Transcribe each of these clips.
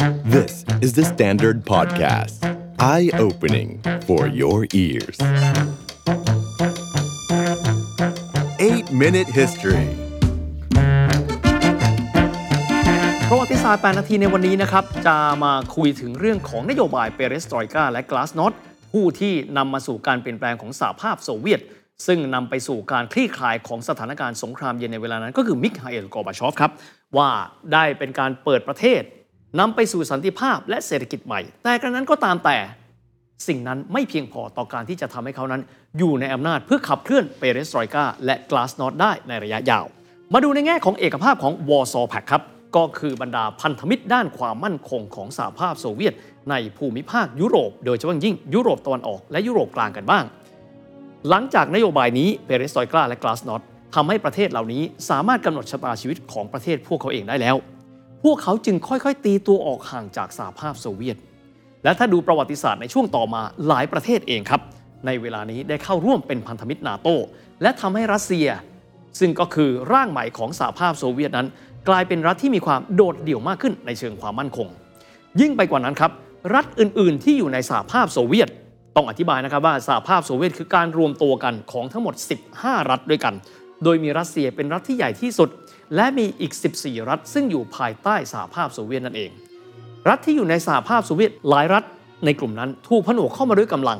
This is the Standard Podcast. Eye-opening for your ears. 8-Minute History ประวัติศาสตร์8นาทีในวันนี้นะครับ จะมาคุยถึงเรื่องของนโยบายเปเรสตรอยกาและกลาสนอตผู้ที่นำมาสู่การเปลี่ยนแปลงของสหภาพโซเวียต ซึ่งนำไปสู่การคลี่คลายของสถานการณ์สงครามเย็นในเวลานั้น ก็คือมิคฮาเอลกอร์บาชอฟครับ ว่าได้เป็นการเปิดประเทศ นำไปสู่สันติภาพและเศรษฐกิจใหม่ แต่กระนั้นก็ตามแต่สิ่งนั้นไม่เพียงพอต่อการที่จะทำให้เขานั้น อยู่ในอำนาจเพื่อขับเคลื่อนเปเรสตรอยกาและกลาสนอสต์ได้ในระยะยาว มาดูในแง่ของเอกภาพของ Warsaw Pact ครับ ก็คือบรรดาพันธมิตรด้านความมั่นคงของสหภาพโซเวียต ในภูมิภาคยุโรป โดยเฉพาะยิ่งยุโรปตะวันออกและยุโรปกลางกันบ้าง หลังจากนโยบายนี้เปเรสตรอยกาและกลาสนอสต์ทำให้ประเทศเหล่านี้สามารถกำหนดชะตาชีวิตของประเทศพวกเขาเองได้แล้ว พวกเขาจึงค่อยๆ ตีตัวออกห่างจากสหภาพโซเวียต และถ้าดูประวัติศาสตร์ในช่วงต่อมาหลายประเทศเองครับ ในเวลานี้ได้เข้าร่วมเป็นพันธมิตรนาโตและทำให้รัสเซีย ซึ่งก็คือร่างใหม่ของสหภาพโซเวียตนั้น กลายเป็นรัฐที่มีความโดดเดี่ยวมากขึ้นในเชิงความมั่นคง ยิ่งไปกว่านั้นครับรัฐอื่นๆ ที่อยู่ในสหภาพโซเวียต ต้องอธิบายนะครับว่าสหภาพโซเวียตคือการรวมตัวกันของทั้งหมด 15 รัฐด้วยกัน โดยมีรัสเซียเป็นรัฐที่ใหญ่ที่สุด และมีอีก 14 รัฐ ซึ่งอยู่ภายใต้สหภาพโซเวียตนั่นเอง รัฐที่อยู่ในสหภาพโซเวียตหลายรัฐในกลุ่มนั้นถูกผนวกเข้ามาด้วยกำลัง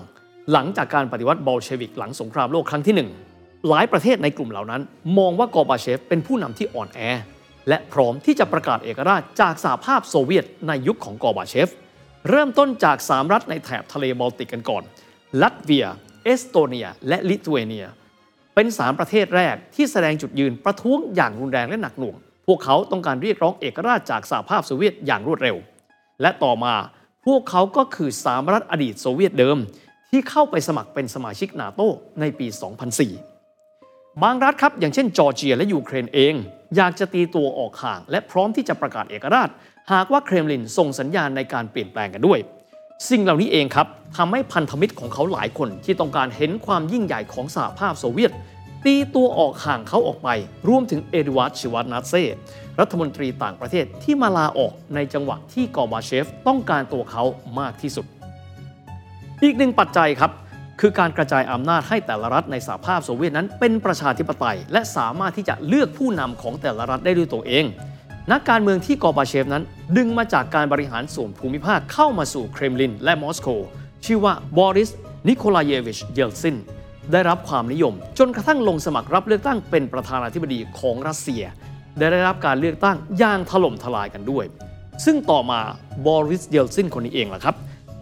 หลังจากการปฏิวัติบอลเชวิกหลังสงครามโลกครั้งที่ 1 หลายประเทศในกลุ่มเหล่านั้น มองว่ากอบาเชฟเป็นผู้นำที่อ่อนแอ และพร้อมที่จะประกาศเอกราชจากสหภาพโซเวียตในยุคของกอบาเชฟ เริ่มต้นจาก 3 รัฐในแถบทะเลบอลติกกันก่อน ลัตเวีย เอสโตเนีย และลิทัวเนีย เป็น 3 ประเทศแรกที่แสดงจุดยืนประท้วงอย่างรุนแรงและหนักหน่วง พวกเขาต้องการเรียกร้องเอกราชจากสหภาพโซเวียตอย่างรวดเร็ว และต่อมาพวกเขาก็คือสามรัฐอดีตโซเวียตเดิม ที่เข้าไปสมัครเป็นสมาชิกนาโตในปี 2004 บางรัฐครับอย่างเช่นจอร์เจียและยูเครนเอง อยากจะตีตัวออกห่าง และพร้อมที่จะประกาศเอกราช หากว่าเครมลินส่งสัญญาณในการเปลี่ยนแปลงกันด้วย สิ่งเหล่านี้เองครับทำให้พันธมิตรของเขาหลายคนที่ต้องการเห็นความยิ่งใหญ่ของสหภาพโซเวียต ตีตัวออกห่างเขาออกไป รวมถึงเอดวาร์ด เชวาร์ดนาดเซรัฐมนตรีต่างประเทศที่มาลาออกในจังหวะที่กอร์บาเชฟต้องการตัวเขามากที่สุด อีกหนึ่งปัจจัยครับคือการกระจายอำนาจให้แต่ละรัฐในสหภาพโซเวียตนั้นเป็นประชาธิปไตย และสามารถที่จะเลือกผู้นำของแต่ละรัฐได้ด้วยตัวเอง นักการเมืองที่กอร์บาเชฟนั้น ดึงมาจากการบริหารส่วนภูมิภาคเข้ามาสู่เครมลินและมอสโกชื่อว่าบอริส นิโคลาเยวิช เยลซิน ได้รับความนิยม จนกระทั่งลงสมัครรับเลือกตั้งเป็นประธานาธิบดีของรัสเซีย ได้ได้รับการเลือกตั้งอย่างถล่มทลายกันด้วย ซึ่งต่อมาบอริส เยลซินคนนี้เองล่ะครับ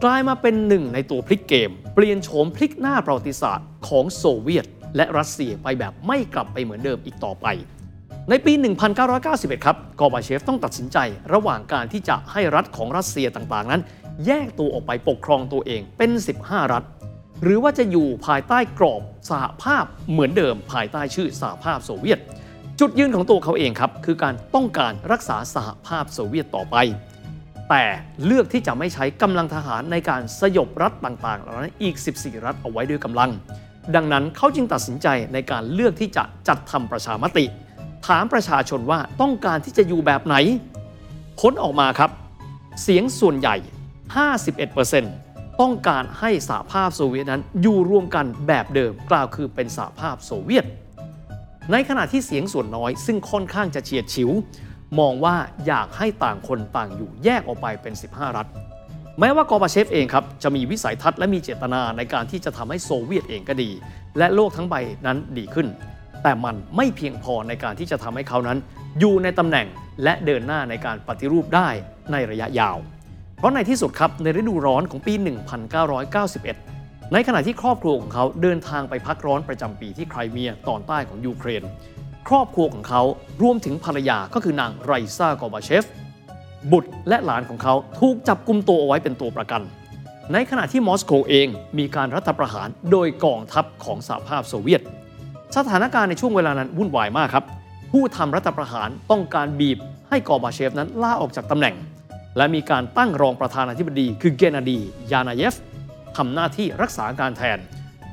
กลายมาเป็นหนึ่งในตัวพลิกเกม เปลี่ยนโฉมพลิกหน้าประวัติศาสตร์ของโซเวียต และรัสเซียไปแบบไม่กลับไปเหมือนเดิมอีกต่อไป ในปี 1991 ครับกอบาเชฟต้องตัดสินใจ ระหว่างการที่จะให้รัฐของรัสเซียต่างๆ นั้น แยกตัวออกไปปกครองตัวเองเป็น 15 รัฐ หรือว่าจะอยู่ภายใต้กรอบสหภาพเหมือนเดิม ภายใต้ชื่อสหภาพโซเวียต จุดยืนของตัวเขาเองครับ คือการต้องการรักษาสหภาพโซเวียตต่อไป แต่เลือกที่จะไม่ใช้กำลังทหารในการสยบรัฐต่างๆเหล่านั้นอีก 14 รัฐเอาไว้ด้วยกำลัง ดังนั้นเขาจึงตัดสินใจในการเลือกที่จะจัดทำประชามติ ถามประชาชนว่าต้องการที่จะอยู่แบบไหนผลออกมาครับ เสียงส่วนใหญ่ 51%ต้องการให้สหภาพโซเวียตนั้นอยู่ร่วมกันแบบเดิมกล่าวคือเป็นสหภาพโซเวียต ในขณะที่เสียงส่วนน้อย ซึ่งค่อนข้างจะเฉียดฉิว มองว่าอยากให้ต่างคนต่างอยู่แยกออกไปเป็น 15 รัฐ แม้ว่ากอร์บาเชฟเองครับจะมีวิสัยทัศน์และมีเจตนาในการที่จะทำให้โซเวียตเองก็ดี และโลกทั้งใบนั้นดีขึ้น แต่มันไม่เพียงพอในการที่จะทำให้เขานั้น อยู่ในตำแหน่งและเดินหน้าในการปฏิรูปได้ในระยะยาว เพราะในที่สุดครับในฤดูร้อนของปี 1991 ในขณะที่ครอบครัวของเขาเดินทางไปพักร้อนประจำปีที่ไครเมียตอนใต้ของยูเครน ครอบครัวของเขารวมถึงภรรยาก็คือนางไรซากอบาเชฟ บุตรและหลานของเขาถูกจับกลุมตัวเอาไว้เป็นตัวประกัน ในขณะที่มอสโกเองมีการรัฐประหารโดยกองทัพของสหภาพโซเวียต สถานการณ์ในช่วงเวลานั้นวุ่นวายมากครับ ผู้ทำรัฐประหารต้องการบีบให้กอบาเชฟนั้นลาออกจากตำแหน่ง และมีการตั้งรองประธานาธิบดี คือเกนาดี ยานาเยฟทำหน้าที่รักษาการแทน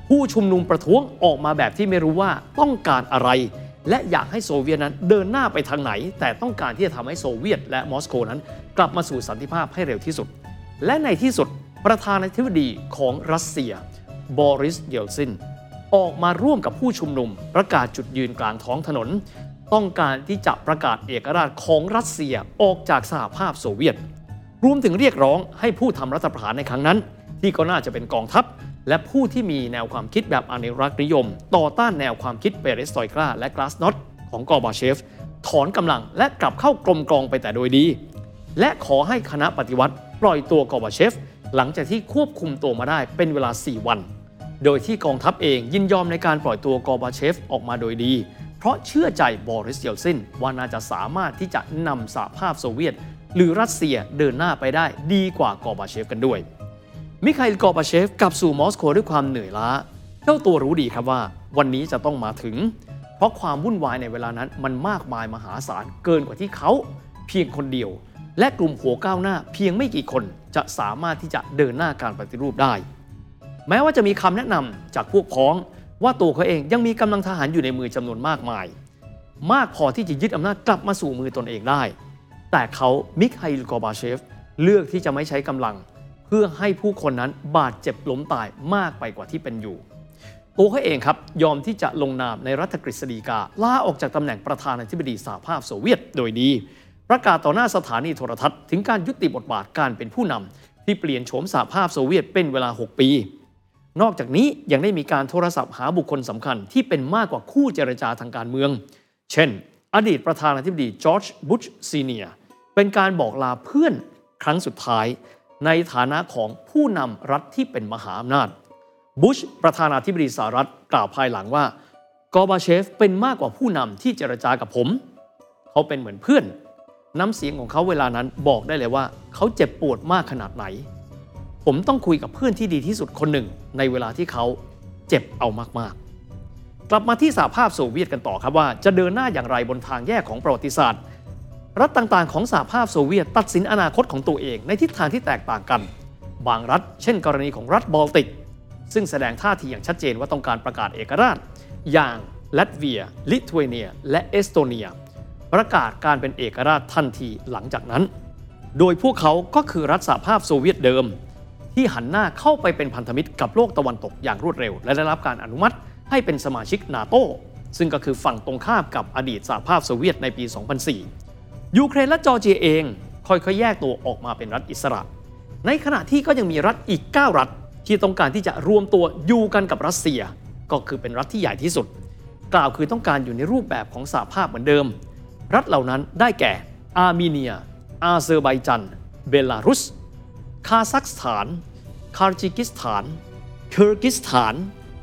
ผู้ชุมนุมประท้วงออกมาแบบที่ไม่รู้ว่าต้องการอะไร และอยากให้โซเวียตนั้นเดินหน้าไปทางไหน แต่ต้องการที่จะทำให้โซเวียต และมอสโกนั้น กลับมาสู่สันติภาพให้เร็วที่สุด และในที่สุดประธานาธิบดีของรัสเซียบอริสเยลซิน ออกมาร่วมกับผู้ชุมนุม ประกาศจุดยืนกลางท้องถนน ต้องการที่จะประกาศเอกราชของรัสเซียออกจากสหภาพโซเวียต รวมถึงเรียกร้องให้ผู้ทำรัฐประหารในครั้งนั้น ที่ก็น่าจะเป็นกองทัพ และผู้ที่มีแนวความคิดแบบอนุรักษ์นิยม ต่อต้านแนวความคิดเปเรสตรอยกาและกลาสนอสต์ของกอร์บาเชฟ ถอนกำลังและกลับเข้ากรมกองไปแต่โดยดี และขอให้คณะปฏิวัติปล่อยตัวกอร์บาเชฟ หลังจากที่ควบคุมตัวมาได้เป็นเวลา 4 วัน โดยที่กองทัพเองยินยอมในการปล่อยตัวกอร์บาเชฟออกมาโดยดี เพราะเชื่อใจบอริสเยลซินว่าน่าจะสามารถที่จะนำสหภาพโซเวียต หรือรัสเซียเดินหน้าไปได้ดีกว่ากอร์บาเชฟกันด้วย มิคาอิลกอบาเชฟกลับสู่มอสโกด้วยความเหนื่อยล้าเจ้าตัวรู้ดีครับว่าวันนี้จะต้องมาถึง เพราะความวุ่นวายในเวลานั้นมันมากมายมหาศาลเกินกว่าที่เขาเพียงคนเดียว และกลุ่มหัวก้าวหน้าเพียงไม่กี่คนจะสามารถที่จะเดินหน้าการปฏิรูปได้ แม้ว่าจะมีคำแนะนำจากพวกพ้อง ว่าตัวเขาเองยังมีกำลังทหารอยู่ในมือจำนวนมากมาย มากพอที่จะยึดอำนาจกลับมาสู่มือตนเองได้ แต่เขามิคาอิลกอบาเชฟเลือกที่จะไม่ใช้กำลัง เพื่อให้ผู้คนนั้นบาดเจ็บล้มตายมากไปกว่าที่เป็นอยู่ ตัวเขาเองครับยอมที่จะลงนามในรัฐกฤษฎีกาลาออกจากตำแหน่งประธานาธิบดีสหภาพโซเวียตโดยดี ประกาศต่อหน้าสถานีโทรทัศน์ถึงการยุติบทบาทการเป็นผู้นำที่เปลี่ยนโฉมสหภาพโซเวียตเป็นเวลา 6 ปี นอกจากนี้ยังได้มีการโทรศัพท์หาบุคคลสำคัญที่เป็นมากกว่าคู่เจรจาทางการเมือง เช่น อดีตประธานาธิบดีจอร์จบุชซีเนียเป็นการบอกลาเพื่อนครั้งสุดท้าย ในฐานะของผู้นำรัฐที่เป็นมหาอำนาจ บุชประธานาธิบดีสหรัฐกล่าวภายหลังว่ากอบาเชฟเป็นมากกว่าผู้นำที่เจรจากับผม เขาเป็นเหมือนเพื่อน น้ำเสียงของเขาเวลานั้นบอกได้เลยว่า เขาเจ็บปวดมากขนาดไหน ผมต้องคุยกับเพื่อนที่ดีที่สุดคนหนึ่ง ในเวลาที่เขาเจ็บเอามากๆ กลับมาที่สหภาพโซเวียตกันต่อครับว่า จะเดินหน้าอย่างไรบนทางแยกของประวัติศาสตร์ รัฐต่างๆ ของสหภาพโซเวียตตัดสินอนาคตของตัวเองในทิศทางที่แตกต่างกัน บางรัฐ เช่น กรณีของรัฐบอลติก ซึ่งแสดงท่าทีอย่างชัดเจนว่าต้องการประกาศเอกราช อย่างลัตเวีย ลิทัวเนีย และเอสโตเนีย ประกาศการเป็นเอกราชทันทีหลังจากนั้น โดยพวกเขาก็คือรัฐสหภาพโซเวียตเดิม ที่หันหน้าเข้าไปเป็นพันธมิตรกับโลกตะวันตกอย่างรวดเร็ว และได้รับการอนุมัติให้เป็นสมาชิกนาโตซึ่งก็คือฝั่งตรงข้ามกับอดีตสหภาพโซเวียตในปี 2004 ยูเครนและจอร์เจียเอง ค่อยๆ แยกตัวออกมาเป็นรัฐอิสระ ในขณะที่ก็ยังมีรัฐอีก 9 รัฐ ที่ต้องการที่จะรวมตัวอยู่กันกับรัสเซีย ก็คือเป็นรัฐที่ใหญ่ที่สุด กล่าวคือต้องการอยู่ในรูปแบบของสหภาพเหมือนเดิม รัฐเหล่านั้นได้แก่ อาร์เมเนีย อาเซอร์ไบจัน เบลารุส คาซัคสถาน คาจิกิสถานเคิร์กิสถาน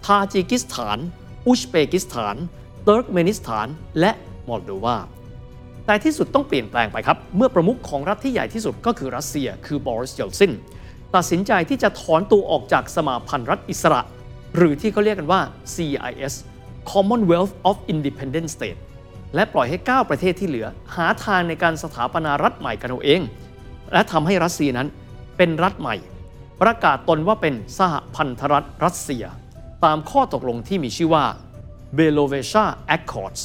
ทาจิกิสถาน อุซเบกิสถานเติร์กเมนิสถาน และมอลโดวา แต่ที่สุดต้องเปลี่ยนแปลงไปครับ เมื่อประมุขของรัฐที่ใหญ่ที่สุดก็คือรัสเซีย คือบอริสเยลซิน ตัดสินใจที่จะถอนตัวออกจากสมาพันธ์รัฐอิสระ หรือที่เขาเรียกกันว่า CIS Commonwealth of Independent States และปล่อยให้ 9 ประเทศที่เหลือ หาทางในการสถาปนารัฐใหม่กันเอาเอง และทำให้รัสเซียนั้น เป็นรัฐใหม่ ประกาศตนว่าเป็นสหพันธรัฐรัสเซีย ตามข้อตกลงที่มีชื่อว่า b e l o v e s h a Accords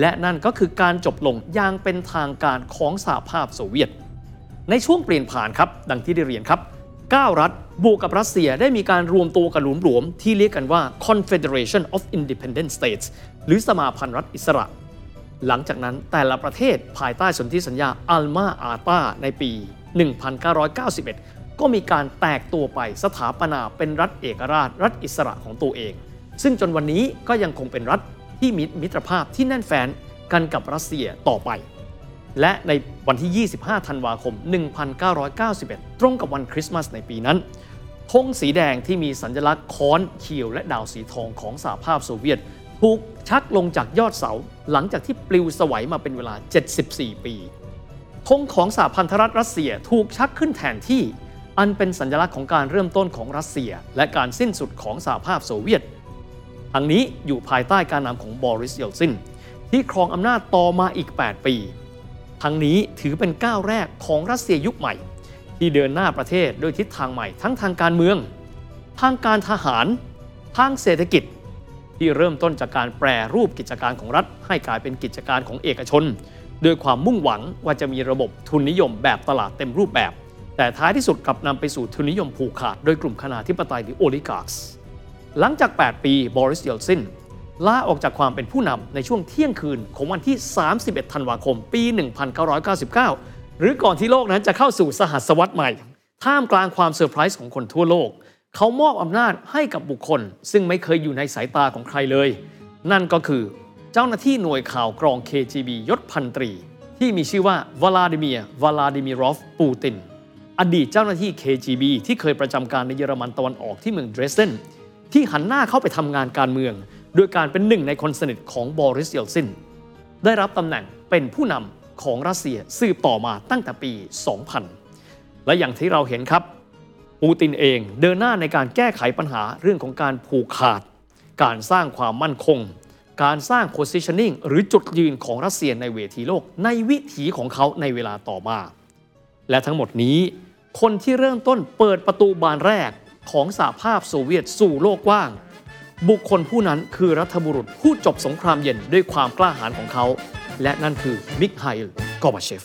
และนั่นก็คือการจบลงอย่างเป็นทางการของสหภาพโซเวียต ในช่วงเปลี่ยนผ่านครับ ดังที่ได้เรียนครับ 9 รัฐบวกกับรัสเซียได้มีการรวมตัวกันหลวมๆ ที่เรียกกันว่า Confederation of Independent States หรือสมาพันธ์รัฐอิสระ หลังจากนั้นแต่ละประเทศภายใต้สนธิสัญญาอัลมาอาตาในปี 1991 ก็มีการแตกตัวไปสถาปนาเป็นรัฐเอกราช รัฐอิสระของตัวเอง ซึ่งจนวันนี้ก็ยังคงเป็นรัฐที่มีมิตรภาพที่แน่นแฟ้นกันกับรัสเซียต่อไป และในวันที่ 25 ธันวาคม 1991 ตรงกับวันคริสต์มาสในปีนั้นธงสีแดงที่มีสัญลักษณ์ค้อนเขียวและดาวสีทองของสหภาพโซเวียต ถูกชักลงจากยอดเสาหลังจากที่ปลิวสวัยมาเป็นเวลา 74 ปีธงของสหพันธรัฐรัสเซียถูกชักขึ้นแทนที่ อันเป็นสัญลักษณ์ของการเริ่มต้นของรัสเซีย และการสิ้นสุดของสหภาพโซเวียตทั้งนี้อยู่ภายใต้การนำของบอริสเยลซินที่ครองอำนาจต่อมาอีก 8 ปีทั้งนี้ถือเป็นก้าวแรกของรัสเซียยุคใหม่ ที่เดินหน้าประเทศโดยทิศทางใหม่ทั้งทางการเมือง ทางการทหาร ทางเศรษฐกิจ ที่เริ่มต้นจากการแปรรูปกิจการของรัฐ ให้กลายเป็นกิจการของเอกชน ด้วยความมุ่งหวังว่าจะมีระบบทุนนิยมแบบตลาดเต็มรูปแบบ แต่ท้ายที่สุดกลับนำไปสู่ทุนนิยมผูกขาดโดยกลุ่มคณาธิปไตยหรือโอลิการ์สหลังจาก 8 ปีบริสเยลซินลาออกจากความเป็นผู้นำในช่วงเที่ยงคืนของวันที่ 31 ธันวาคม ปี 1999 หรือก่อนที่โลกนั้นจะเข้าสู่สหัสวรรษใหม่ ท่ามกลางความเซอร์ไพรส์ของคนทั่วโลก เขามอบอำนาจให้กับบุคคล ซึ่งไม่เคยอยู่ในสายตาของใครเลย นั่นก็คือเจ้าหน้าที่หน่วยข่าวกรอง KGB ยศพันตรี ที่มีชื่อว่าวลาดิเมียร์ วลาดิมีโรวิช ปูติน อดีตเจ้าหน้าที่ KGB ที่เคยประจำการในเยอรมันตะวันออกที่เมืองเดรสเดนที่หันหน้าเข้าไปทำงานการเมือง โดยการเป็นหนึ่งในคนสนิทของบอริสเยลซิน ได้รับตำแหน่งเป็นผู้นำของรัสเซียสืบต่อมาตั้งแต่ปี 2000 และอย่างที่เราเห็นครับ ปูตินเองเดินหน้าในการแก้ไขปัญหาเรื่องของการผูกขาด การสร้างความมั่นคง การสร้าง positioning หรือจุดยืนของรัสเซียในเวทีโลก ในวิถีของเขาในเวลาต่อมา และทั้งหมดนี้ คนที่เริ่มต้นเปิดประตูบานแรกของสหภาพโซเวียตสู่โลกกว้าง บุคคลผู้นั้นคือรัฐบุรุษผู้จบสงครามเย็นด้วยความกล้าหาญของเขา และนั่นคือมิคไฮล์กอบาเชฟ